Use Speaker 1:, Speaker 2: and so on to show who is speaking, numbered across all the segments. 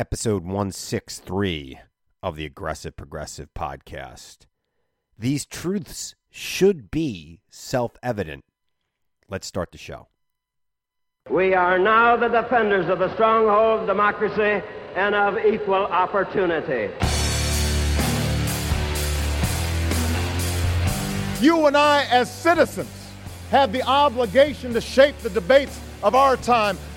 Speaker 1: Episode 163 of the Aggressive Progressive Podcast. These truths should be self-evident. Let's start the show.
Speaker 2: We are now the defenders of the stronghold of democracy and of equal opportunity.
Speaker 3: You and I, as citizens, have the obligation to shape the debates of our time,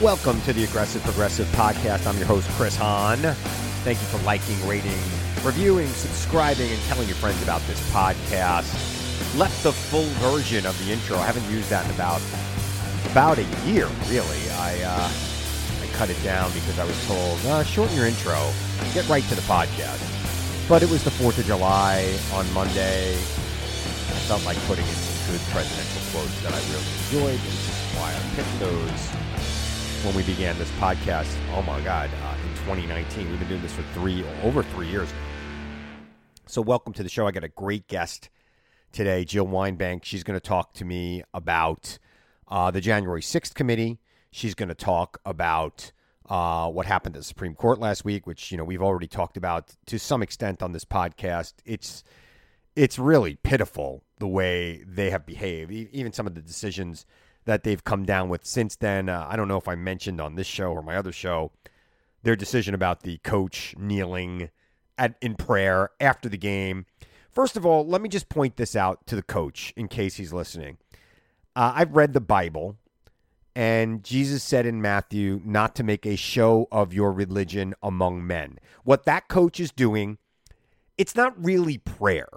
Speaker 1: Welcome to the Aggressive Progressive Podcast. I'm your host, Chris Hahn. Thank you for liking, rating, reviewing, subscribing, and telling your friends about this podcast. Left the full version of the intro. I haven't used that in about about a year, really. I uh, I cut it down because I was told uh, shorten your intro, get right to the podcast. But it was the Fourth of July on Monday. I felt like putting in some good presidential quotes that I really enjoyed, which is why I picked those when we began this podcast. Oh my God, uh, in 2019, we've been doing this for three over three years. So, welcome to the show. I got a great guest today, Jill Wine-Bank. She's going to talk to me about uh, the January 6th committee. She's going to talk about uh, what happened at the Supreme Court last week, which you know we've already talked about to some extent on this podcast. It's it's really pitiful the way they have behaved, even some of the decisions that they've come down with since then. Uh, I don't know if I mentioned on this show or my other show their decision about the coach kneeling at in prayer after the game. First of all, let me just point this out to the coach in case he's listening. Uh, I've read the Bible, and Jesus said in Matthew not to make a show of your religion among men. What that coach is doing, it's not really prayer.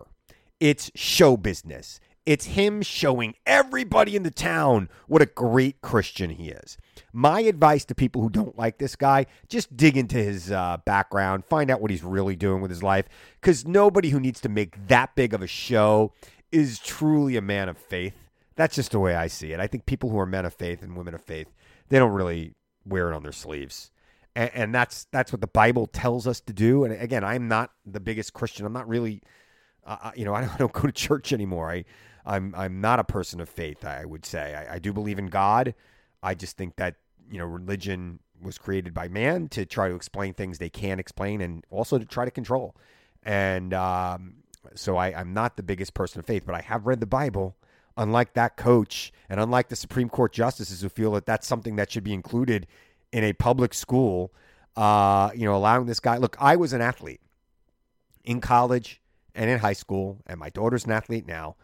Speaker 1: It's show business. It's him showing everybody in the town what a great Christian he is. My advice to people who don't like this guy just dig into his uh, background, find out what he's really doing with his life, because nobody who needs to make that big of a show is truly a man of faith. That's just the way I see it. I think people who are men of faith and women of faith, they don't really wear it on their sleeves. And, and that's that's what the Bible tells us to do. And again, I'm not the biggest Christian. I'm not really, uh, uh you know, I don't, I don't go to church anymore. I I'm I'm not a person of faith. I would say I, I do believe in God. I just think that you know religion was created by man to try to explain things they can't explain and also to try to control. And um, so I, I'm not the biggest person of faith, but I have read the Bible. Unlike that coach, and unlike the Supreme Court justices who feel that that's something that should be included in a public school, uh, you know, allowing this guy. Look, I was an athlete in college and in high school, and my daughter's an athlete now.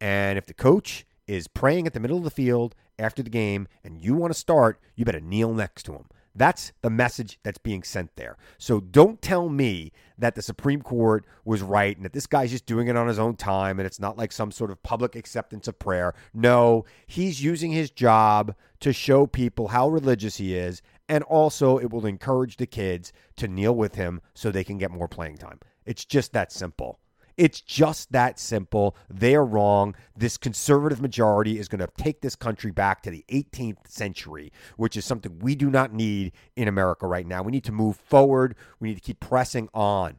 Speaker 1: And if the coach is praying at the middle of the field after the game and you want to start, you better kneel next to him. That's the message that's being sent there. So don't tell me that the Supreme Court was right and that this guy's just doing it on his own time and it's not like some sort of public acceptance of prayer. No, he's using his job to show people how religious he is. And also, it will encourage the kids to kneel with him so they can get more playing time. It's just that simple. It's just that simple. They're wrong. This conservative majority is going to take this country back to the 18th century, which is something we do not need in America right now. We need to move forward. We need to keep pressing on.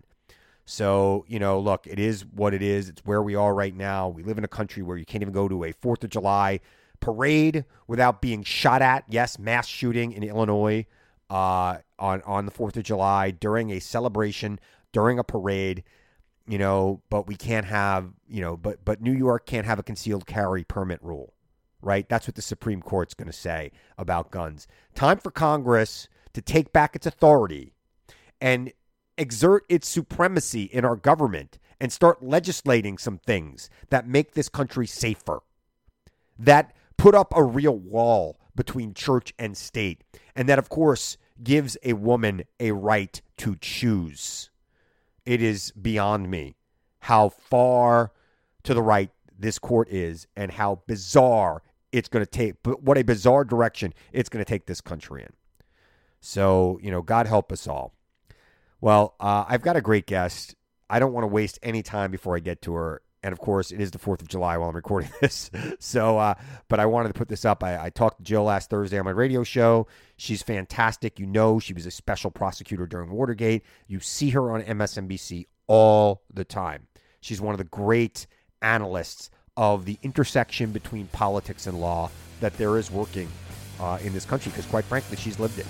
Speaker 1: So, you know, look, it is what it is. It's where we are right now. We live in a country where you can't even go to a 4th of July parade without being shot at. Yes, mass shooting in Illinois uh, on, on the 4th of July during a celebration, during a parade, you know, but we can't have, you know, but, but New York can't have a concealed carry permit rule, right? That's what the Supreme Court's going to say about guns. Time for Congress to take back its authority and exert its supremacy in our government and start legislating some things that make this country safer, that put up a real wall between church and state, and that, of course, gives a woman a right to choose. It is beyond me how far to the right this court is and how bizarre it's going to take, but what a bizarre direction it's going to take this country in. So, you know, God help us all. Well, uh, I've got a great guest. I don't want to waste any time before I get to her. And of course, it is the 4th of July while I'm recording this. so, uh, but I wanted to put this up. I, I, talked to Jill last Thursday on my radio show. She's fantastic. You know, she was a special prosecutor during Watergate. You see her on MSNBC all the time. She's one of the great analysts of the intersection between politics and law that there is working uh, in this country because, quite frankly, she's lived it.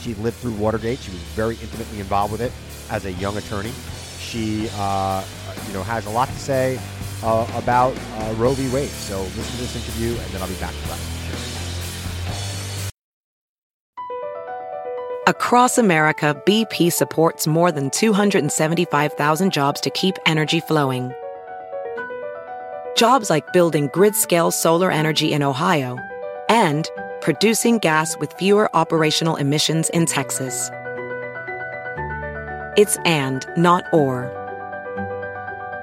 Speaker 1: She lived through Watergate. She was very intimately involved with it as a young attorney. She, uh, you know, has a lot to say uh, about uh, Roe v. Wade. So listen to this interview, and then I'll be back to that.
Speaker 4: Across America, BP supports more than 275,000 jobs to keep energy flowing. Jobs like building grid-scale solar energy in Ohio and producing gas with fewer operational emissions in Texas. It's and, not or.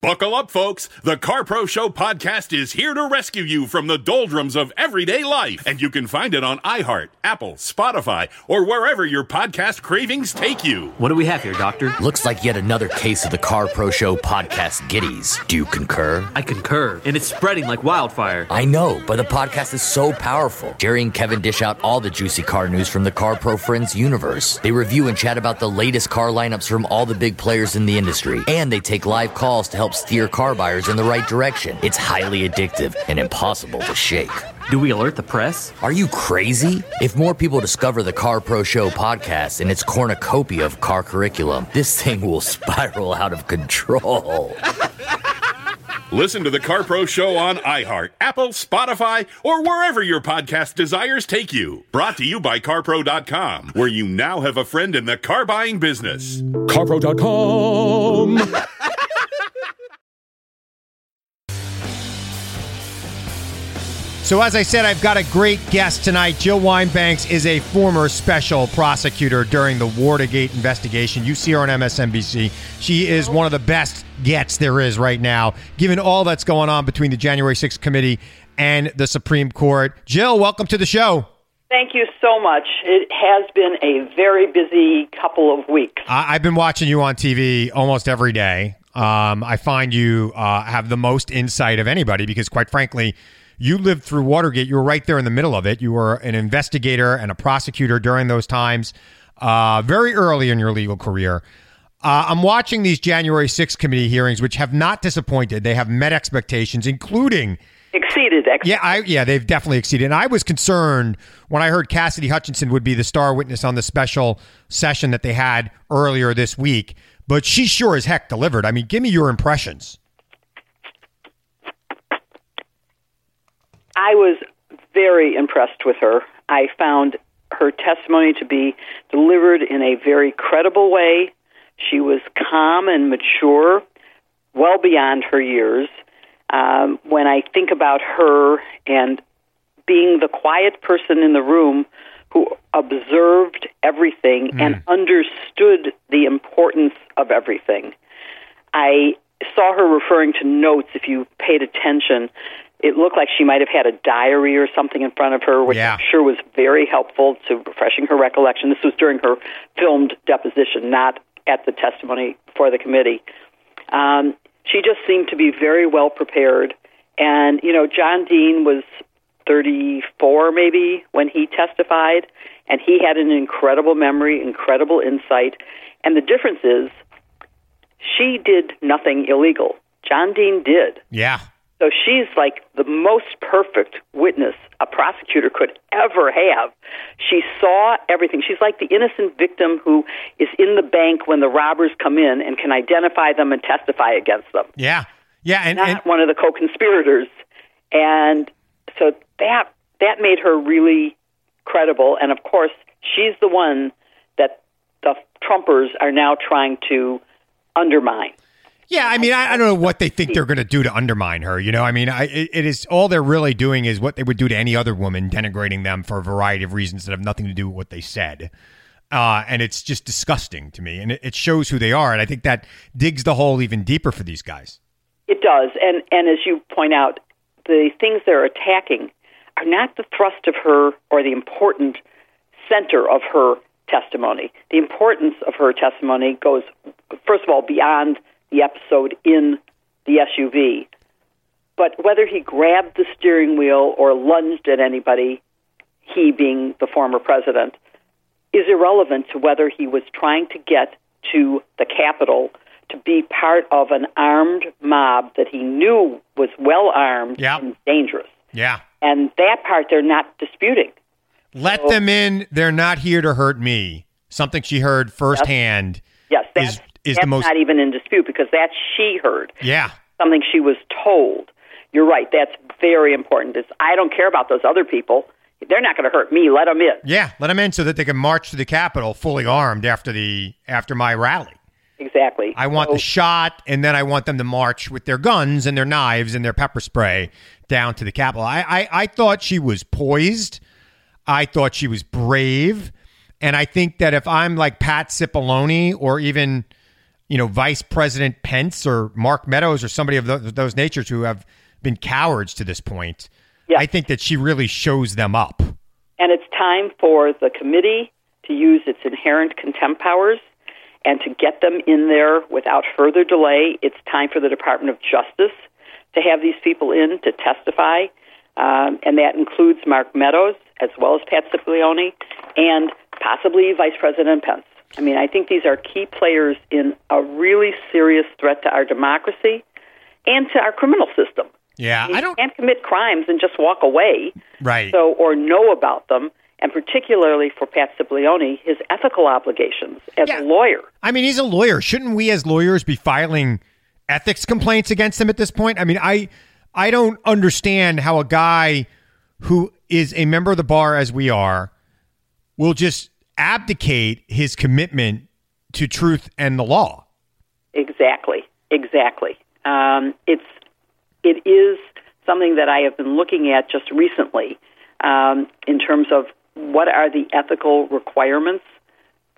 Speaker 5: Buckle up, folks. The Car Pro Show podcast is here to rescue you from the doldrums of everyday life. And you can find it on iHeart, Apple, Spotify, or wherever your podcast cravings take you.
Speaker 6: What do we have here, Doctor?
Speaker 7: Looks like yet another case of the Car Pro Show podcast giddies. Do you concur?
Speaker 6: I concur. And it's spreading like wildfire.
Speaker 7: I know, but the podcast is so powerful. Jerry and Kevin dish out all the juicy car news from the Car Pro Friends universe. They review and chat about the latest car lineups from all the big players in the industry. And they take live calls to help help steer car buyers in the right direction. It's highly addictive and impossible to shake.
Speaker 6: Do we alert the press?
Speaker 7: Are you crazy? If more people discover the Car Pro Show podcast and its cornucopia of car curriculum, this thing will spiral out of control.
Speaker 5: Listen to the Car Pro Show on iHeart, Apple, Spotify, or wherever your podcast desires take you. Brought to you by CarPro.com, where you now have a friend in the car buying business.
Speaker 8: CarPro.com.
Speaker 1: So, as I said, I've got a great guest tonight. Jill Wine-Banks is a former special prosecutor during the Watergate investigation. You see her on MSNBC. She is one of the best gets there is right now, given all that's going on between the January 6th committee and the Supreme Court. Jill, welcome to the show.
Speaker 9: Thank you so much. It has been a very busy couple of weeks.
Speaker 1: I- have been watching you on TV almost every day. Um, I find you uh, have the most insight of anybody because, quite frankly, you lived through Watergate. You were right there in the middle of it. You were an investigator and a prosecutor during those times, uh, very early in your legal career. Uh, I'm watching these January 6th committee hearings, which have not disappointed. They have met expectations, including
Speaker 9: exceeded.
Speaker 1: Yeah, I, yeah, they've definitely exceeded. And I was concerned when I heard Cassidy Hutchinson would be the star witness on the special session that they had earlier this week. But she sure as heck delivered. I mean, give me your impressions.
Speaker 9: I was very impressed with her. I found her testimony to be delivered in a very credible way. She was calm and mature, well beyond her years. Um, when I think about her and being the quiet person in the room who observed everything mm. and understood the importance of everything, I saw her referring to notes if you paid attention it looked like she might have had a diary or something in front of her, which
Speaker 1: yeah.
Speaker 9: I'm sure was very helpful to refreshing her recollection. This was during her filmed deposition, not at the testimony for the committee. Um, she just seemed to be very well prepared And, you know, John Dean was 34 maybe when he testified, and he had an incredible memory, incredible insight. And the difference is she did nothing illegal. John Dean did.
Speaker 1: Yeah.
Speaker 9: So she's like the most perfect witness a prosecutor could ever have. She saw everything. She's like the innocent victim who is in the bank when the robbers come in and can identify them and testify against them.
Speaker 1: Yeah. Yeah, and,
Speaker 9: Not
Speaker 1: and
Speaker 9: one of the co-conspirators. And so that that made her really credible. And of course, she's the one that the Trumpers are now trying to undermine.
Speaker 1: Yeah, I mean, I, I don't know what they think they're going to do to undermine her. You know, I mean, I, it, is all they're really doing is what they would do to any other woman, denigrating them for a variety of reasons that have nothing to do with what they said. Uh, and it's just disgusting to me, and it, it shows who they are. And I think that digs the hole even deeper for these guys.
Speaker 9: It does, and and as you point out, the things they're attacking are not the thrust of her or the important center of her testimony. The importance of her testimony goes, first of all, beyond the episode in the SUV. But whether he grabbed the steering wheel or lunged at anybody, he being the former president, is irrelevant to whether he was trying to get to the Capitol to be part of an armed mob that he knew was well armed
Speaker 1: Yep.
Speaker 9: and dangerous.
Speaker 1: Yeah.
Speaker 9: And that part they're not disputing.
Speaker 1: Let them in. They're not here to hurt me. Something she heard firsthand.
Speaker 9: Yes, that's,
Speaker 1: is
Speaker 9: that's
Speaker 1: the most.
Speaker 9: not even in dispute because that she heard.
Speaker 1: yeah.
Speaker 9: something she was told. You're right. That's very important. It's, I don't care about those other people. They're not going to hurt me. Let them in.
Speaker 1: Yeah, let them in so that they can march to the Capitol fully armed after the after my rally.
Speaker 9: Exactly.
Speaker 1: I want
Speaker 9: So-
Speaker 1: the shot, and then I want them to march with their guns and their knives and their pepper spray down to the Capitol. I, I, I thought she was poised. I thought she was brave. And I think that if I'm like Pat Cipollone or even, you know, Vice President Pence or Mark Meadows or somebody of tho- those natures who have been cowards to this point, I think that she really shows them up.
Speaker 9: And it's time for the committee to use its inherent contempt powers and to get them in there without further delay. It's time for the Department of Justice to have these people in to testify, um, and that includes Mark Meadows as well as Pat Cipollone and possibly Vice President Pence. I mean, I think these are key players in a really serious threat to our democracy and to our criminal system.
Speaker 1: Yeah,
Speaker 9: I don't can't commit crimes and just walk away.
Speaker 1: Right.
Speaker 9: So or know about them, and particularly for Pat Cipollone, his ethical obligations as a lawyer.
Speaker 1: I mean, he's a lawyer. Shouldn't we as lawyers be filing ethics complaints against him at this point? I mean, I I don't understand how a guy who is a member of the bar as we are will just abdicate his commitment to truth and the law.
Speaker 9: Exactly, exactly. Um, it's it is something that I have been looking at just recently um, in terms of what are the ethical requirements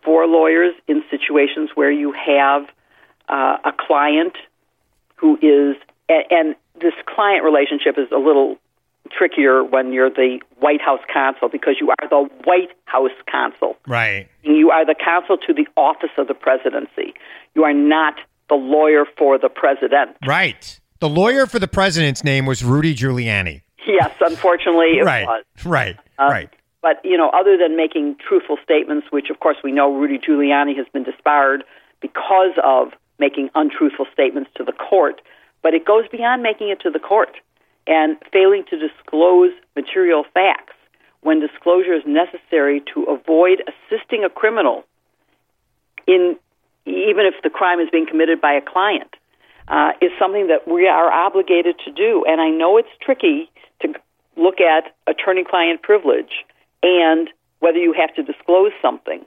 Speaker 9: for lawyers in situations where you have uh, a client who is and, and this client relationship is a little trickier when you're the White House counsel because you are the White House counsel.
Speaker 1: Right.
Speaker 9: You are the counsel to the office of the presidency. You are not the lawyer for the president.
Speaker 1: Right. The lawyer for the president's name was Rudy Giuliani.
Speaker 9: Yes, unfortunately, it
Speaker 1: right.
Speaker 9: was.
Speaker 1: Right.
Speaker 9: Uh,
Speaker 1: right.
Speaker 9: But you know, other than making truthful statements, which of course we know Rudy Giuliani has been disbarred because of making untruthful statements to the court, but it goes beyond making it to the court and failing to disclose material facts when disclosure is necessary to avoid assisting a criminal in even if the crime is being committed by a client uh, is something that we are obligated to do. And I know it's tricky to look at attorney client privilege and whether you have to disclose something.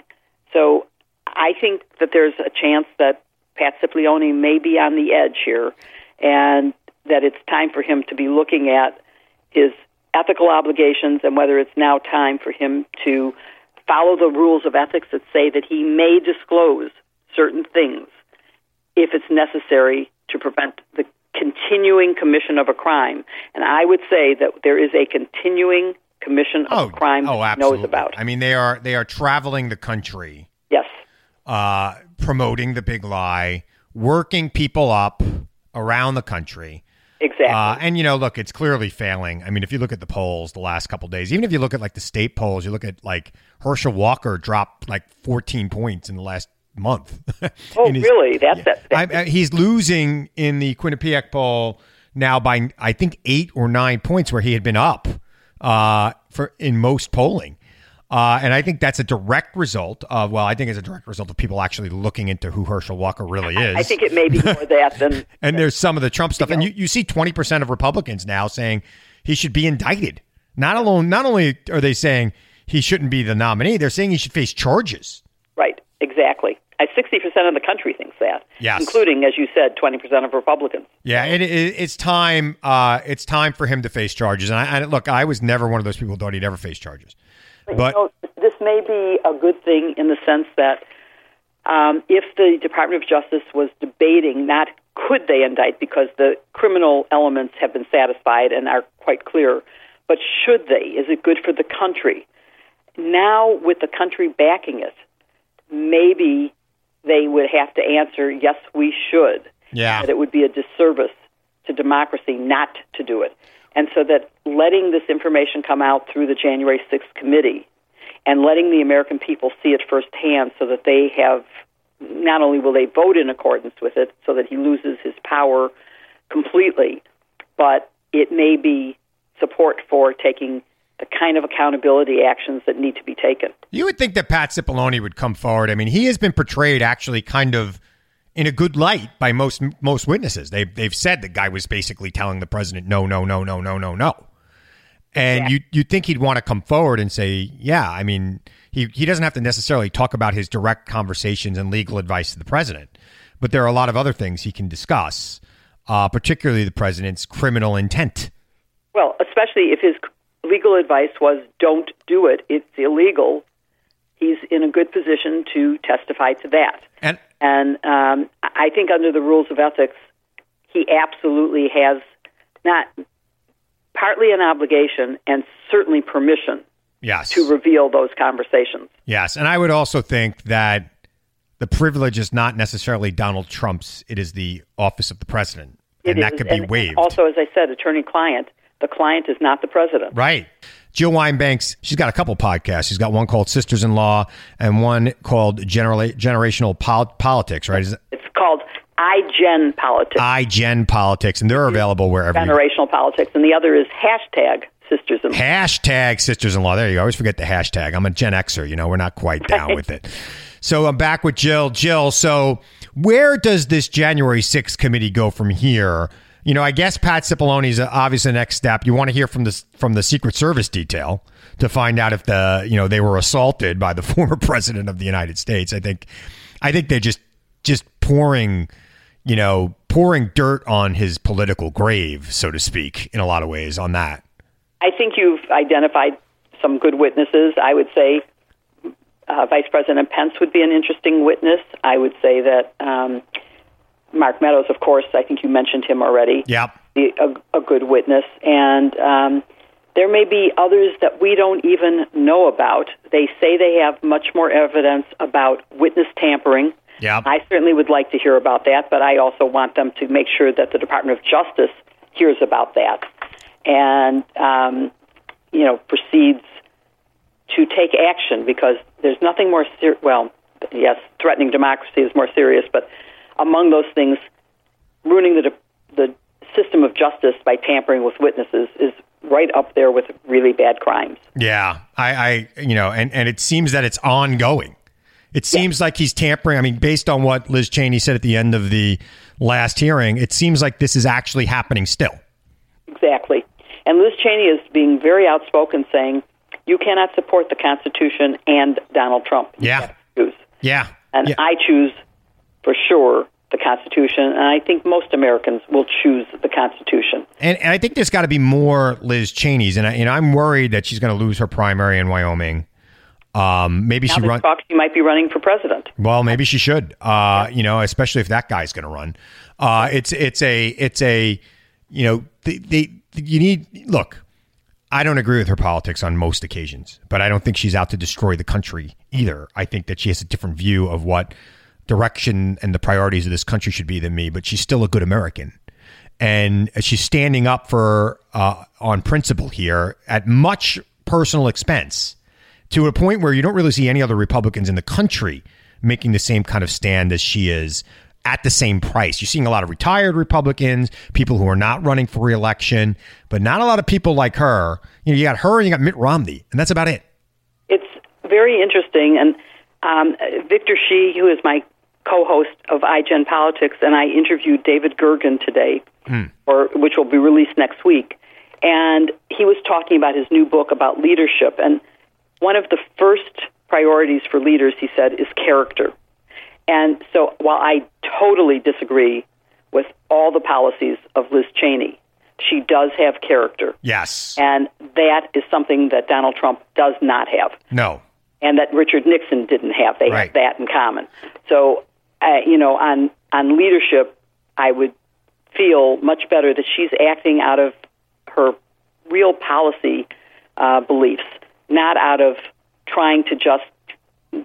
Speaker 9: So I think that there's a chance that Pat Cipollone may be on the edge here and that it's time for him to be looking at his ethical obligations and whether it's now time for him to follow the rules of ethics that say that he may disclose certain things if it's necessary to prevent the continuing commission of a crime. And I would say that there is a continuing commission of a crime
Speaker 1: Oh, absolutely.
Speaker 9: knows about.
Speaker 1: I mean, they are they are traveling the country.
Speaker 9: Yes.
Speaker 1: Uh, promoting the big lie, working people up around the country.
Speaker 9: Exactly.
Speaker 1: Uh, and you know, look, it's clearly failing. I mean, if you look at the polls the last couple days, even if you look at like the state polls, you look at like Herschel Walker dropped like 14 points in the last month.
Speaker 9: oh,
Speaker 1: his,
Speaker 9: really? That's
Speaker 1: yeah.
Speaker 9: that.
Speaker 1: I, I, he's losing in the Quinnipiac poll now by I think eight or nine points, where he had been up uh, for in most polling. Uh, and I think that's a direct result of, well, I think it's a direct result of people actually looking into who Herschel Walker really is.
Speaker 9: I, I think it may be more that than.
Speaker 1: and there's some of the Trump stuff. And you, you see 20% of Republicans now saying he should be indicted. Not alone, not only are they saying he shouldn't be the nominee, they're saying he should face charges.
Speaker 9: Right, exactly. 60% of the country thinks that.
Speaker 1: Yes.
Speaker 9: Including, as you said, 20% of Republicans.
Speaker 1: Yeah, it, it, it's time. Uh, it's time for him to face charges. And, I, and look, I was never one of those people who thought he'd ever face charges. But,
Speaker 9: you know, this may be a good thing in the sense that um, if the Department of Justice was debating not could they indict because the criminal elements have been satisfied and are quite clear, but should they? Is it good for the country? Now, with the country backing it, maybe they would have to answer, yes, we should.
Speaker 1: Yeah.
Speaker 9: That it would be a disservice to democracy not to do it. And so that letting this information come out through the January 6th committee and letting the American people see it firsthand so that they have not only will they vote in accordance with it so that he loses his power completely, but it may be support for taking the kind of accountability actions that need to be taken.
Speaker 1: You would think that Pat Cipollone would come forward. I mean, he has been portrayed actually kind of in a good light by most most witnesses. They they've said the guy was basically telling the president no, no, no, no, no, no, no. And yeah. you you think he'd want to come forward and say, yeah, I mean, he he doesn't have to necessarily talk about his direct conversations and legal advice to the president, but there are a lot of other things he can discuss, uh, particularly the president's criminal intent.
Speaker 9: Well, especially if his legal advice was don't do it, it's illegal, he's in a good position to testify to that.
Speaker 1: And,
Speaker 9: and um, I think under the rules of ethics, he absolutely has not partly an obligation and certainly permission
Speaker 1: yes.
Speaker 9: to reveal those conversations.
Speaker 1: Yes, and I would also think that the privilege is not necessarily Donald Trump's; it is the office of the president, and
Speaker 9: it
Speaker 1: that
Speaker 9: is.
Speaker 1: could be
Speaker 9: and
Speaker 1: waived.
Speaker 9: Also, as I said, attorney-client. The client is not the president.
Speaker 1: Right. Jill Wine-Banks, she's got a couple podcasts. She's got one called Sisters in Law and one called General, Generational Pol- Politics, right? Is it-
Speaker 9: it's called iGen Politics.
Speaker 1: iGen Politics, and they're available wherever.
Speaker 9: Generational. Politics, and the other is hashtag Sisters in Law.
Speaker 1: Hashtag Sisters in Law. There you go. I always forget the hashtag. I'm a Gen Xer. You know, we're not quite down
Speaker 9: Right.
Speaker 1: with it. So I'm back with Jill. Jill, so where does this January 6th committee go from here? You know, I guess Pat Cipollone is obviously the next step. You want to hear from the from the Secret Service detail to find out if the you know they were assaulted by the former president of the United States. I think, I think they're just just pouring, you know, pouring dirt on his political grave, so to speak, in a lot of ways on that.
Speaker 9: I think you've identified some good witnesses. I would say uh, Vice President Pence would be an interesting witness. I would say that um, Mark Meadows, of course, I think you mentioned him already.
Speaker 1: Yep.
Speaker 9: Be a, a good witness, and um, there may be others that we don't even know about. They say they have much more evidence about witness tampering.
Speaker 1: Yep.
Speaker 9: I certainly would like to hear about that, but I also want them to make sure that the Department of Justice hears about that and um, you know proceeds to take action because there's nothing more ser- well yes threatening democracy is more serious but among those things ruining the the system of justice by tampering with witnesses is right up there with really bad crimes
Speaker 1: Yeah, I, I you know, and and it seems that it's ongoing. It seems like he's tampering. I mean, based on what Liz Cheney said at the end of the last hearing, it seems like this is actually happening still.
Speaker 9: Exactly. And Liz Cheney is being very outspoken, saying you cannot support the Constitution and Donald Trump. You
Speaker 1: Yeah. Yeah.
Speaker 9: And
Speaker 1: Yeah.
Speaker 9: I choose for sure the Constitution, and I think most Americans will choose the Constitution.
Speaker 1: And, and I think there's got to be more Liz Cheney's, and, I, and I'm worried that she's going to lose her primary in Wyoming. Um, maybe
Speaker 9: now
Speaker 1: she
Speaker 9: there's
Speaker 1: run.
Speaker 9: talk she might be running for president.
Speaker 1: Well, maybe she should. Uh, you know, especially if that guy's going to run. Uh, it's it's a it's a you know they, they you need look. I don't agree with her politics on most occasions, but I don't think she's out to destroy the country either. I think that she has a different view of what direction and the priorities of this country should be than me, but she's still a good American. and she's standing up for uh, on principle here at much personal expense to a point where you don't really see any other Republicans in the country making the same kind of stand as she is at the same price. You're seeing a lot of retired Republicans, people who are not running for reelection, but not a lot of people like her. You know, you got her and you got Mitt Romney, and that's about it.
Speaker 9: It's very interesting. And um, Victor Shi, who is my co-host of iGen Politics, and I interviewed David Gergen today,
Speaker 1: Hmm.
Speaker 9: or which will be released next week. And he was talking about his new book about leadership. And one of the first priorities for leaders, he said, is character. And so while I totally disagree with all the policies of Liz Cheney, she does have character.
Speaker 1: Yes.
Speaker 9: And that is something that Donald Trump does not have
Speaker 1: No.
Speaker 9: and that Richard Nixon didn't have. They
Speaker 1: Right.
Speaker 9: have that in common. So, uh, you know, on on leadership, I would feel much better that she's acting out of her real policy uh, beliefs, not out of trying to just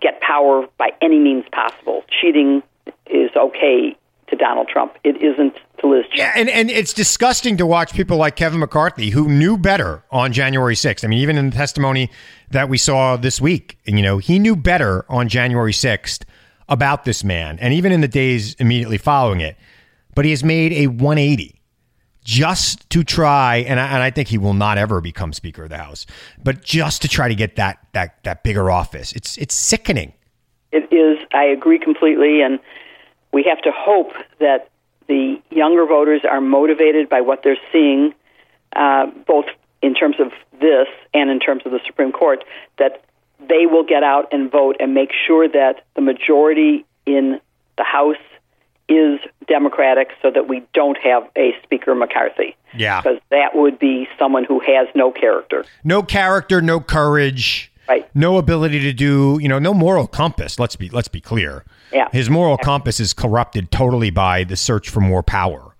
Speaker 9: get power by any means possible. Cheating is okay to Donald Trump. It isn't to Liz Cheney.
Speaker 1: Yeah, and, and it's disgusting to watch people like Kevin McCarthy, who knew better on January 6th. I mean, even in the testimony that we saw this week, you know, he knew better on January 6th about this man, and even in the days immediately following it. But he has made a 180 just to try, and I, and I think he will not ever become Speaker of the House, but just to try to get that that that bigger office. It's it's sickening.
Speaker 9: It is. I agree completely, and we have to hope that the younger voters are motivated by what they're seeing, uh, both in terms of this and in terms of the Supreme Court, that they will get out and vote and make sure that the majority in the House is Democratic so that we don't have a Speaker McCarthy.
Speaker 1: Yeah.
Speaker 9: Because that would be someone who has no character.
Speaker 1: no character, no courage,
Speaker 9: right.
Speaker 1: no ability to do, you know, no moral compass. Let's be let's be clear.
Speaker 9: Yeah.
Speaker 1: His moral compass is corrupted totally by the search for more power.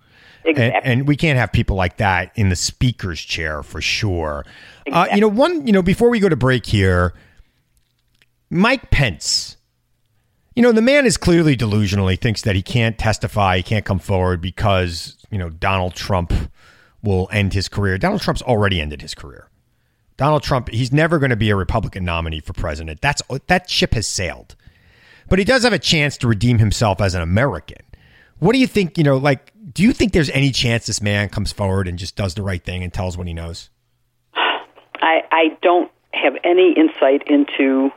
Speaker 9: Exactly.
Speaker 1: And, and we can't have people like that in the speaker's chair for sure. Uh, you know, one, you know, before we go to break here, Mike Pence. You know, the man is clearly delusional. He thinks that he can't testify, he can't come forward because, you know, Donald Trump will end his career. Donald Trump's already ended his career. Donald Trump, he's never going to be a Republican nominee for president. That's that ship has sailed. But he does have a chance to redeem himself as an American. What do you think, you know, like do you think there's any chance this man comes forward and just does the right thing and tells what he knows?
Speaker 9: I, I don't have any insight into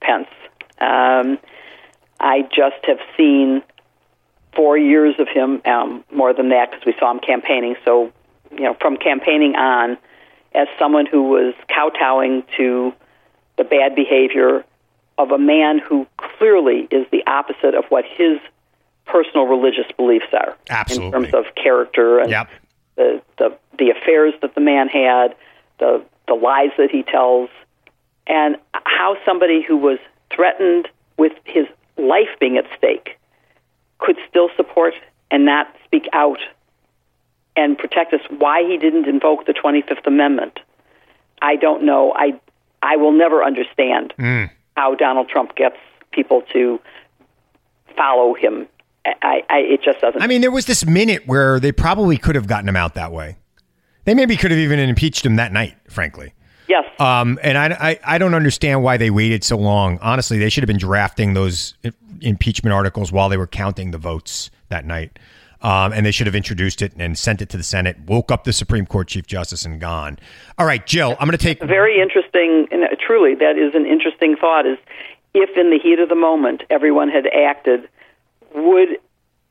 Speaker 9: Pence. Um, I just have seen four years of him, um, more than that because we saw him campaigning. So, you know, from campaigning on, as someone who was kowtowing to the bad behavior of a man who clearly is the opposite of what his personal religious beliefs are
Speaker 1: Absolutely.
Speaker 9: in terms of character and
Speaker 1: Yep.
Speaker 9: the, the the affairs that the man had, the the lies that he tells, and how somebody who was threatened with his life being at stake could still support and not speak out and protect us. Why he didn't invoke the Twenty Fifth Amendment, I don't know. I I will never understand mm. how Donald Trump gets people to follow him. I, I it just doesn't.
Speaker 1: I mean, there was this minute where they probably could have gotten him out that way. They maybe could have even impeached him that night, frankly.
Speaker 9: Yes.
Speaker 1: Um, and I, I, I don't understand why they waited so long. Honestly, they should have been drafting those impeachment articles while they were counting the votes that night. Um, and they should have introduced it and sent it to the Senate, woke up the Supreme Court Chief Justice, and gone. All right, Jill, I'm going to take.
Speaker 9: very interesting and uh, truly that is an interesting thought is if in the heat of the moment everyone had acted would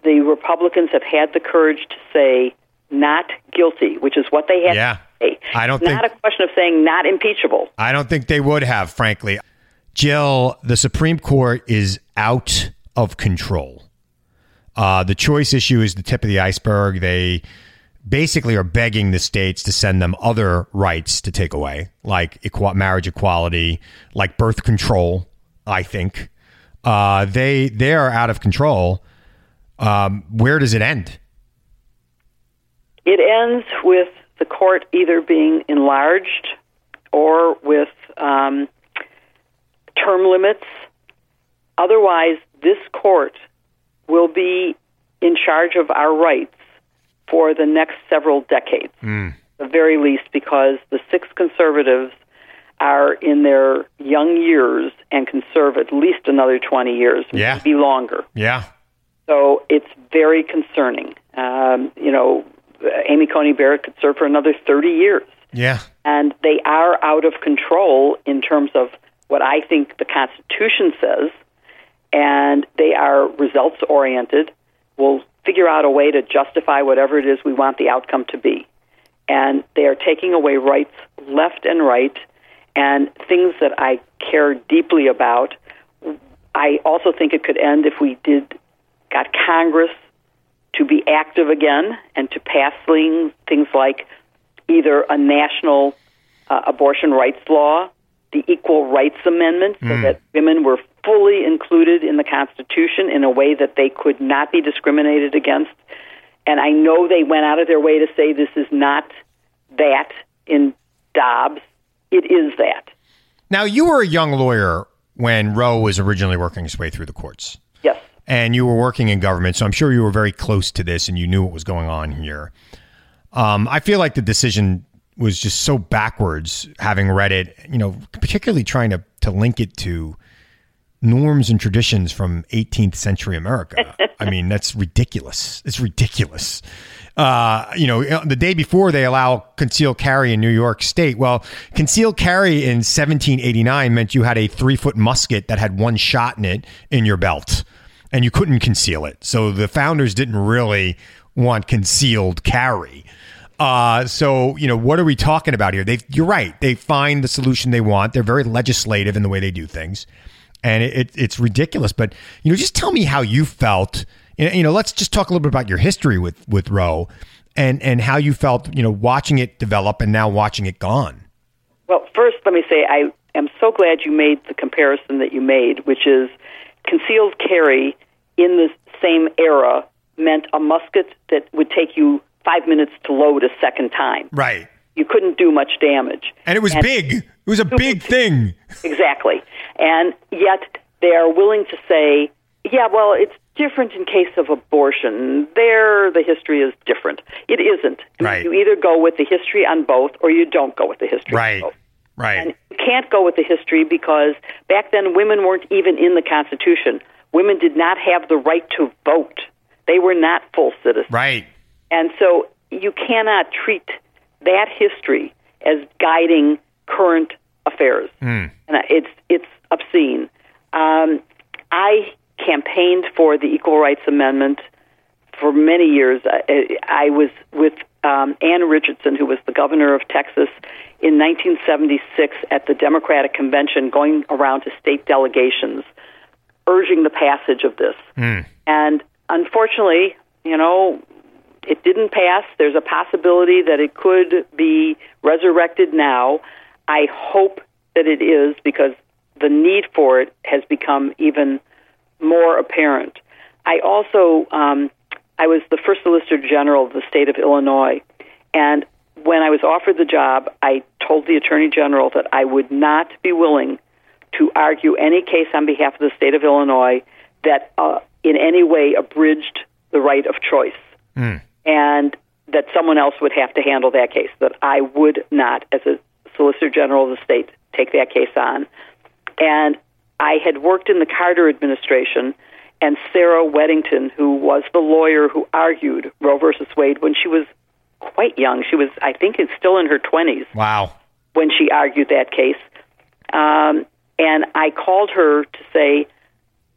Speaker 9: the republicans have had the courage to say not guilty which is what they had
Speaker 1: Yeah. I don't
Speaker 9: not
Speaker 1: think-
Speaker 9: a question of saying not impeachable
Speaker 1: I don't think they would have, frankly. Jill, the Supreme Court is out of control. Uh, the choice issue is the tip of the iceberg. They basically are begging the states to send them other rights to take away, like marriage equality, like birth control. I think uh, they they are out of control. Um, where does it end?
Speaker 9: it ends with the court either being enlarged or with um, term limits. Otherwise, this court will be in charge of our rights for the next several decades,
Speaker 1: Mm.
Speaker 9: the very least, because the six conservatives are in their young years and can serve at least another 20 years,
Speaker 1: Yeah.
Speaker 9: maybe longer.
Speaker 1: Yeah.
Speaker 9: So it's very concerning. Um, you know, Uh, Amy Coney Barrett could serve for another 30 years.
Speaker 1: Yeah.
Speaker 9: And they are out of control in terms of what I think the Constitution says, and they are results oriented. We'll figure out a way to justify whatever it is we want the outcome to be. And they are taking away rights left and right, and things that I care deeply about. I also think it could end if we did got Congress to be active again and to pass things, things like either a national uh, abortion rights law, the Equal Rights Amendment, so
Speaker 10: Mm.
Speaker 9: that women were fully included in the Constitution in a way that they could not be discriminated against. And I know they went out of their way to say this is not that in Dobbs. It is that.
Speaker 1: Now, you were a young lawyer when Roe was originally working his way through the courts. And you were working in government, so I'm sure you were very close to this and you knew what was going on here. Um, I feel like the decision was just so backwards, having read it, you know, particularly trying to, to link it to norms and traditions from 18th century America. I mean, that's ridiculous. It's ridiculous. Uh, you know, the day before they allow concealed carry in New York State. Well, concealed carry in 1789 meant you had a three foot musket that had one shot in it in your belt, and you couldn't conceal it. So the founders didn't really want concealed carry. Uh, so you know, what are we talking about here? They, you're right. They find the solution they want. They're very legislative in the way they do things, and it, it, it's ridiculous. But you know, just tell me how you felt. You know, let's just talk a little bit about your history with with Roe, and and how you felt. You know, watching it develop and now watching it gone.
Speaker 9: Well, first, let me say I am so glad you made the comparison that you made, which is concealed carry in the same era meant a musket that would take you five minutes to load a second time.
Speaker 1: Right.
Speaker 9: You couldn't do much damage.
Speaker 1: And it was big. It was a big thing.
Speaker 9: Exactly. And yet they are willing to say, yeah, well, it's different in case of abortion. There, the history is different. It isn't.
Speaker 1: Right.
Speaker 9: You either go with the history on both or you don't go with the history
Speaker 1: Right.
Speaker 9: on both.
Speaker 1: Right.
Speaker 9: You can't go with the history because back then women weren't even in the Constitution. Women did not have the right to vote. They were not full citizens.
Speaker 1: Right.
Speaker 9: And so you cannot treat that history as guiding current affairs.
Speaker 1: Mm.
Speaker 9: And it's it's obscene. Um, I campaigned for the Equal Rights Amendment for many years. I, I was with um, Ann Richardson, who was the governor of Texas in 1976 at the Democratic Convention, going around to state delegations, urging the passage of this.
Speaker 1: Mm.
Speaker 9: And unfortunately, you know, it didn't pass. There's a possibility that it could be resurrected now. I hope that it is because the need for it has become even more apparent. I also um, I was the first Solicitor General of the state of Illinois, and when I was offered the job, I told the Attorney General that I would not be willing to argue any case on behalf of the state of Illinois that uh, in any way abridged the right of choice
Speaker 1: Mm.
Speaker 9: and that someone else would have to handle that case. That I would not, as a Solicitor General of the state, take that case on. And I had worked in the Carter administration, and Sarah Weddington, who was the lawyer who argued Roe versus Wade when she was quite young, she was, I think, still in her 20s
Speaker 1: Wow.
Speaker 9: when she argued that case. Um, and I called her to say,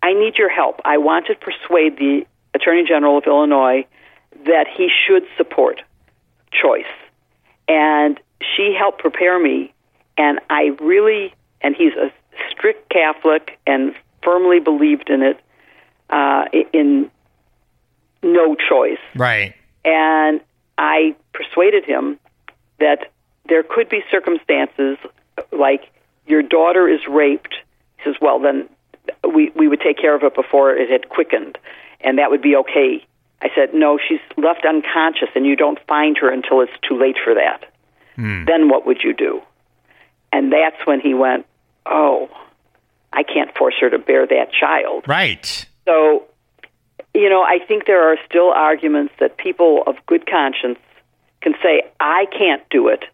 Speaker 9: I need your help. I want to persuade the Attorney General of Illinois that he should support choice. And she helped prepare me, and I really, and he's a strict Catholic and firmly believed in it, uh, in no choice.
Speaker 1: Right.
Speaker 9: And I persuaded him that there could be circumstances like your daughter is raped. He says, well, then we, we would take care of it before it had quickened, and that would be okay. I said, no, she's left unconscious, and you don't find her until it's too late for that.
Speaker 1: Hmm.
Speaker 9: Then what would you do? And that's when he went, oh, I can't force her to bear that child.
Speaker 1: Right.
Speaker 9: So you know, I think there are still arguments that people of good conscience can say, I can't do it,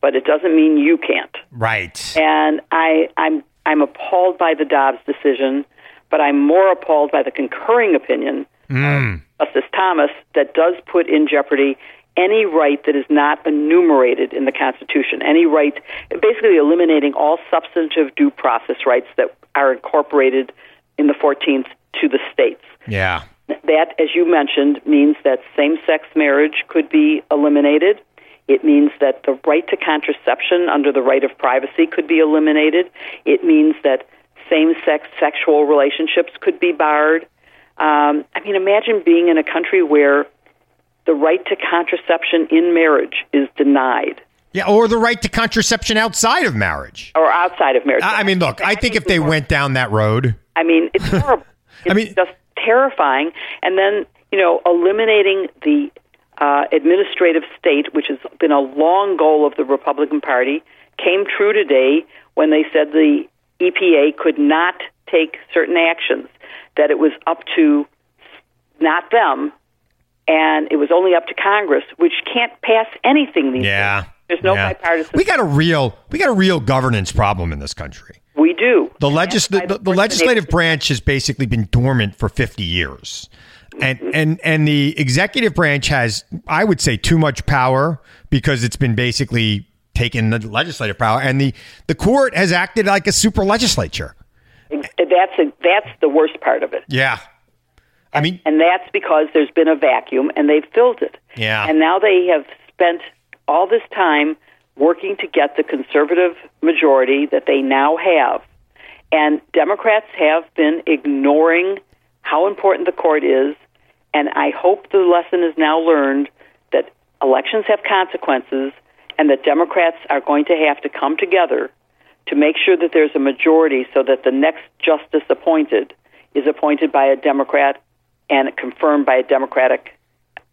Speaker 9: but it doesn't mean you can't.
Speaker 1: Right.
Speaker 9: And I, I'm, I'm appalled by the Dobbs decision, but I'm more appalled by the concurring opinion
Speaker 1: Mm.
Speaker 9: of Justice Thomas that does put in jeopardy any right that is not enumerated in the Constitution. Any right, basically eliminating all substantive due process rights that are incorporated in the 14th to the states.
Speaker 1: Yeah.
Speaker 9: That, as you mentioned, means that same sex marriage could be eliminated. It means that the right to contraception under the right of privacy could be eliminated. It means that same sex sexual relationships could be barred. Um, I mean, imagine being in a country where the right to contraception in marriage is denied.
Speaker 1: Yeah, or the right to contraception outside of marriage.
Speaker 9: Or outside of marriage.
Speaker 1: I I mean, look, I think if they went down that road,
Speaker 9: I mean, it's horrible. It's
Speaker 1: I mean-
Speaker 9: just terrifying. And then, you know, eliminating the uh, administrative state, which has been a long goal of the Republican Party, came true today when they said the EPA could not take certain actions, that it was up to not them, and it was only up to Congress, which can't pass anything these
Speaker 1: yeah.
Speaker 9: days. There's no
Speaker 1: yeah.
Speaker 9: bipartisan.
Speaker 1: We got a real we got a real governance problem in this country.
Speaker 9: we do.
Speaker 1: The legis- the, the, the legislative branch has basically been dormant for 50 years. And mm-hmm. and and the executive branch has I would say too much power because it's been basically taken the legislative power and the the court has acted like a super legislature.
Speaker 9: That's a, that's the worst part of it.
Speaker 1: Yeah. I mean,
Speaker 9: and that's because there's been a vacuum and they've filled it.
Speaker 1: Yeah.
Speaker 9: And now they have spent all this time working to get the conservative majority that they now have. And Democrats have been ignoring how important the court is. And I hope the lesson is now learned that elections have consequences and that Democrats are going to have to come together to make sure that there's a majority so that the next justice appointed is appointed by a Democrat and confirmed by a Democratic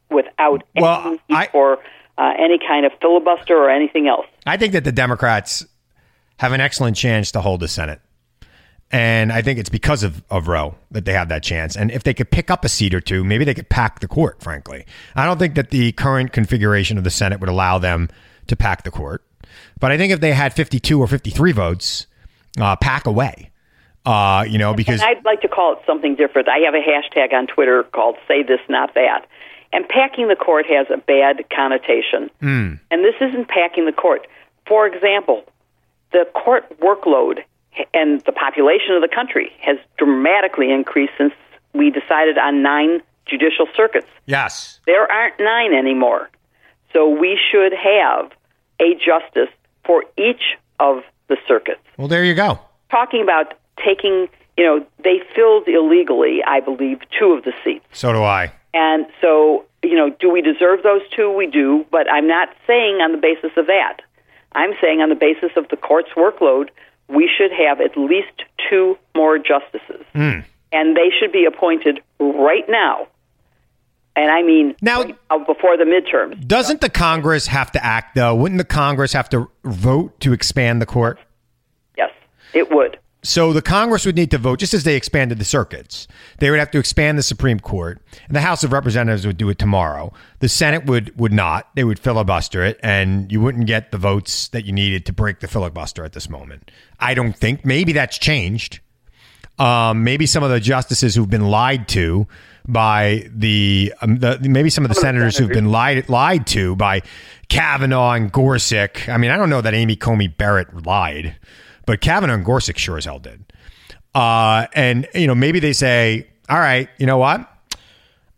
Speaker 9: without
Speaker 1: Well,
Speaker 9: any need for uh, any kind of filibuster or anything else.
Speaker 1: I think that the Democrats have an excellent chance to hold the Senate. And I think it's because of, of Roe that they have that chance. And if they could pick up a seat or two, maybe they could pack the court, frankly. I don't think that the current configuration of the Senate would allow them to pack the court. But I think if they had 52 or 53 votes, uh, pack away. Uh, you know, because
Speaker 9: And I'd like to call it something different. I have a hashtag on Twitter called "Say This, Not That," and packing the court has a bad connotation.
Speaker 1: Mm.
Speaker 9: And this isn't packing the court. For example, the court workload and the population of the country has dramatically increased since we decided on nine judicial circuits.
Speaker 1: yes,
Speaker 9: There aren't nine anymore. So we should have a justice for each of the circuits.
Speaker 1: well, there you go.
Speaker 9: Talking about taking, you know, they filled illegally, I believe, two of the seats.
Speaker 1: So do I.
Speaker 9: And so, you know, do we deserve those two? We do, but I'm not saying on the basis of that. I'm saying on the basis of the court's workload, we should have at least two more justices.
Speaker 1: Mm.
Speaker 9: And they should be appointed right now. And I mean
Speaker 1: now
Speaker 9: before the midterms.
Speaker 1: Doesn't the Congress have to act, though? Wouldn't the Congress have to vote to expand the court?
Speaker 9: Yes, it would.
Speaker 1: So the Congress would need to vote, just as they expanded the circuits. They would have to expand the Supreme Court, and the House of Representatives would do it tomorrow. The Senate would would not. They would filibuster it, and you wouldn't get the votes that you needed to break the filibuster at this moment. I don't think. Maybe that's changed. Um, maybe some of the justices who've been lied to by the, um, the maybe some of the senators who've been lied lied to by Kavanaugh and Gorsuch. I mean, I don't know that Amy Coney Barrett lied, but Kavanaugh and Gorsuch sure as hell did. Uh, and you know, maybe they say, "All right, you know what?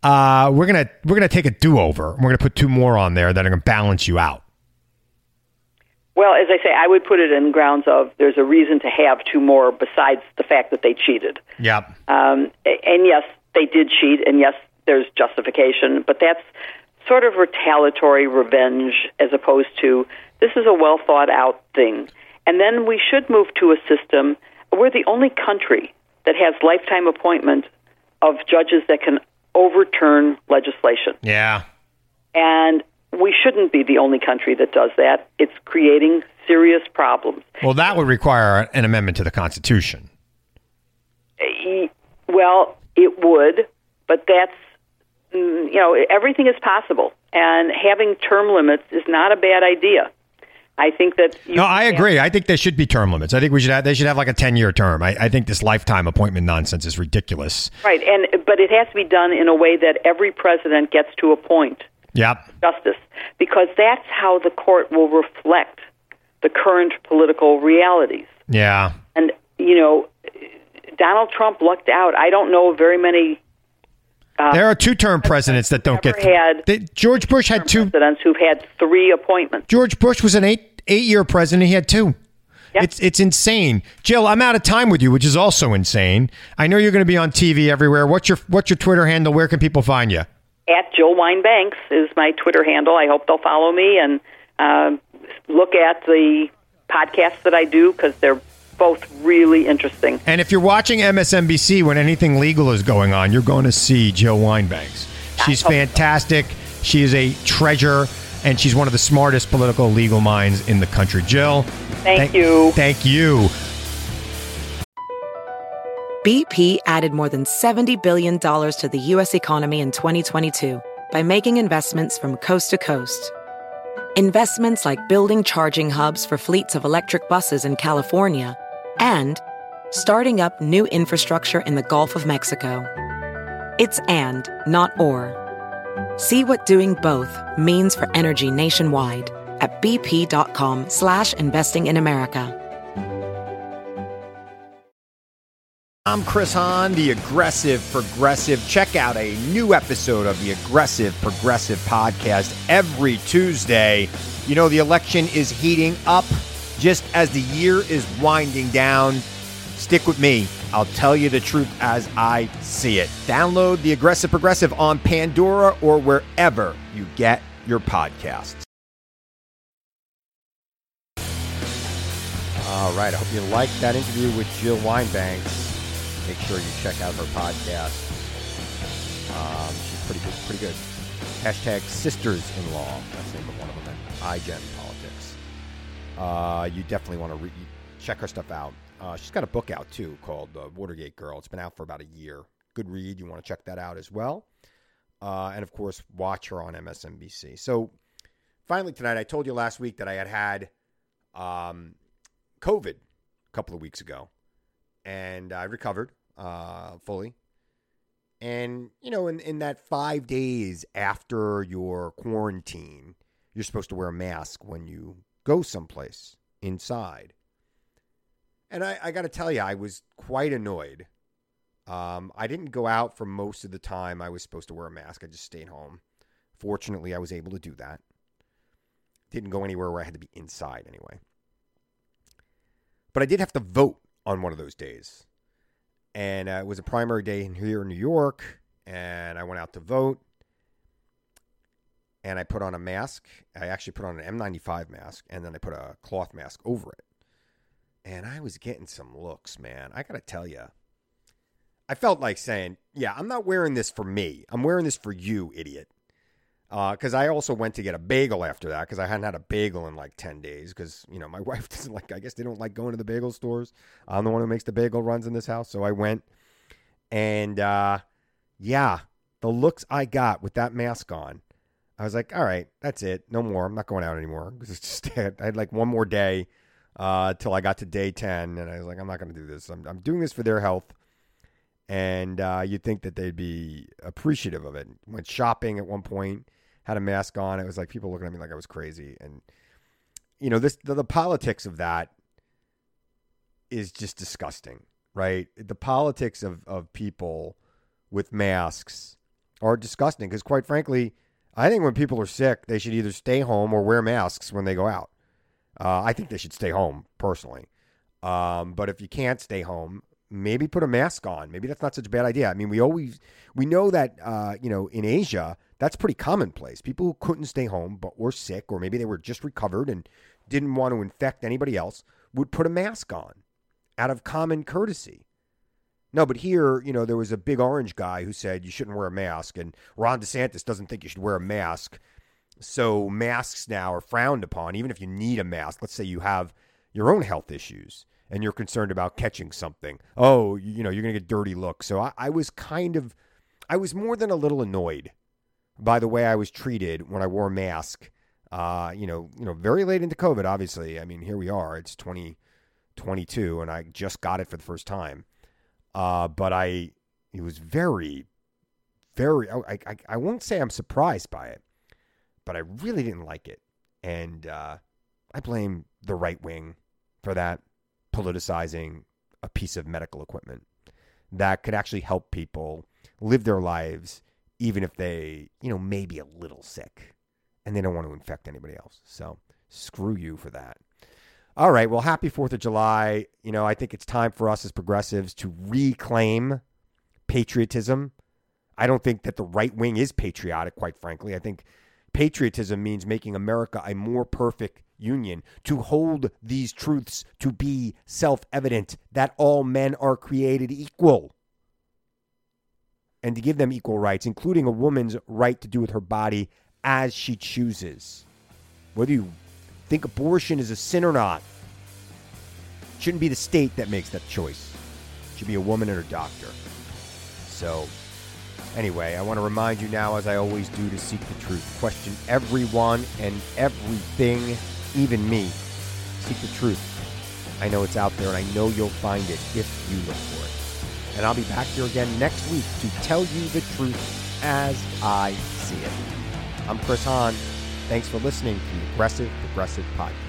Speaker 1: Uh, we're gonna we're gonna take a do over. We're gonna put two more on there that are gonna balance you out."
Speaker 9: Well, as I say, I would put it in grounds of there's a reason to have two more besides the fact that they cheated.
Speaker 1: Yep.
Speaker 9: Um, and yes, they did cheat, and yes, there's justification, but that's sort of retaliatory revenge as opposed to this is a well thought out thing. And then we should move to a system. We're the only country that has lifetime appointment of judges that can overturn legislation.
Speaker 1: Yeah.
Speaker 9: And we shouldn't be the only country that does that. It's creating serious problems.
Speaker 1: Well, that would require an amendment to the Constitution.
Speaker 9: Well, it would, but that's mm, you know everything is possible, and having term limits is not a bad idea. I think that you
Speaker 1: no, I agree. I think there should be term limits. I think we should have, they should have like a 10 year term. I, I think this lifetime appointment nonsense is ridiculous.
Speaker 9: Right, and but it has to be done in a way that every president gets to appoint
Speaker 1: Yep.
Speaker 9: justice, because that's how the court will reflect the current political realities.
Speaker 1: Yeah.
Speaker 9: And you know, Donald Trump lucked out. I don't know very many. Uh,
Speaker 1: There are two term presidents that don't get.
Speaker 9: had
Speaker 1: They- George Bush had two.
Speaker 9: presidents who've had three appointments.
Speaker 1: George Bush was an eight eight year president. He had two. It's it's insane. Jill, I'm out of time with you, which is also insane. I know you're going to be on TV everywhere. What's your what's your Twitter handle? Where can people find you?
Speaker 9: At Jill Wine-Banks is my Twitter handle. I hope they'll follow me and uh, look at the podcasts that I do because they're both really interesting.
Speaker 1: And if you're watching MSNBC when anything legal is going on, you're going to see Jill Wine-Banks. She's fantastic. She is a treasure, and she's one of the smartest political legal minds in the country. Jill,
Speaker 9: Thank you.
Speaker 1: Thank you.
Speaker 4: BP added more than $70 billion to the U.S. economy in 2022 by making investments from coast to coast. Investments like building charging hubs for fleets of electric buses in California and starting up new infrastructure in the Gulf of Mexico. It's and, not or. See what doing both means for energy nationwide at bp.com slash investing in America.
Speaker 1: I'm Chris Hahn, the Aggressive Progressive. Check out a new episode of the Aggressive Progressive podcast every Tuesday. You know, the election is heating up just as the year is winding down. Stick with me. I'll tell you the truth as I see it. Download the Aggressive Progressive on Pandora or wherever you get your podcasts. All right. I hope you liked that interview with Jill Wine-Banks. Make sure you check out her podcast. Um, she's pretty good. Pretty good. Hashtag sisters-in-law. That's the name of one of them. IGen Politics. Uh, you definitely want to re- check her stuff out. Uh, she's got a book out too called uh, Watergate Girl. It's been out for about a year. Good read. You want to check that out as well. Uh, and of course, watch her on MSNBC. So, finally tonight, I told you last week that I had had um, COVID a couple of weeks ago, and I recovered uh, fully. And you know, in in that five days after your quarantine, you're supposed to wear a mask when you go someplace inside. And I, I got to tell you, I was quite annoyed. Um, I didn't go out for most of the time I was supposed to wear a mask. I just stayed home. Fortunately, I was able to do that. Didn't go anywhere where I had to be inside anyway. But I did have to vote on one of those days. And uh, it was a primary day in here in New York. And I went out to vote. And I put on a mask. I actually put on an N95 mask. And then I put a cloth mask over it. And I was getting some looks, man. I got to tell you. I felt like saying, yeah, I'm not wearing this for me. I'm wearing this for you, idiot. Because uh, I also went to get a bagel after that because I hadn't had a bagel in like 10 days because, you know, my wife doesn't like, I guess they don't like going to the bagel stores. I'm the one who makes the bagel runs in this house. So I went and, uh, yeah, the looks I got with that mask on, I was like, all right, that's it. No more. I'm not going out anymore. It's just, I had like one more day uh, till I got to day 10. And I was like, I'm not going to do this. I'm, I'm doing this for their health and uh, you'd think that they'd be appreciative of it. Went shopping at one point, had a mask on. It was like people looking at me like I was crazy, and you know this the, the politics of that is just disgusting, right? The politics of of people with masks are disgusting because, quite frankly, I think when people are sick, they should either stay home or wear masks when they go out. Uh, I think they should stay home personally. Um, but if you can't stay home, maybe put a mask on. Maybe that's not such a bad idea. I mean, we always we know that uh, you know in Asia that's pretty commonplace. People who couldn't stay home but were sick, or maybe they were just recovered and didn't want to infect anybody else, would put a mask on out of common courtesy. No, but here, you know, there was a big orange guy who said you shouldn't wear a mask, and Ron DeSantis doesn't think you should wear a mask. So masks now are frowned upon, even if you need a mask. Let's say you have your own health issues and you're concerned about catching something. Oh, you know, you're going to get dirty looks. So I, I, was kind of I was more than a little annoyed by the way I was treated when I wore a mask. Uh, you know, you know, very late into COVID. Obviously, I mean, here we are. It's 2022, and I just got it for the first time. Uh, but I, it was very, very. I, I, I won't say I'm surprised by it, but I really didn't like it, and uh, I blame the right wing for that politicizing a piece of medical equipment that could actually help people live their lives even if they, you know, may be a little sick and they don't want to infect anybody else. So screw you for that. All right. Well, happy 4th of July. You know, I think it's time for us as progressives to reclaim patriotism. I don't think that the right wing is patriotic, quite frankly. I think patriotism means making America a more perfect union, to hold these truths to be self evident that all men are created equal and to give them equal rights, including a woman's right to do with her body as she chooses. Whether you think abortion is a sin or not, shouldn't be the state that makes that choice. It should be a woman and her doctor. So, anyway, I want to remind you now, as I always do, to seek the truth. Question everyone and everything, even me. Seek the truth. I know it's out there, and I know you'll find it if you look for it. And I'll be back here again next week to tell you the truth as I see it. I'm Chris Hahn. Thanks for listening to the Aggressive Progressive Podcast.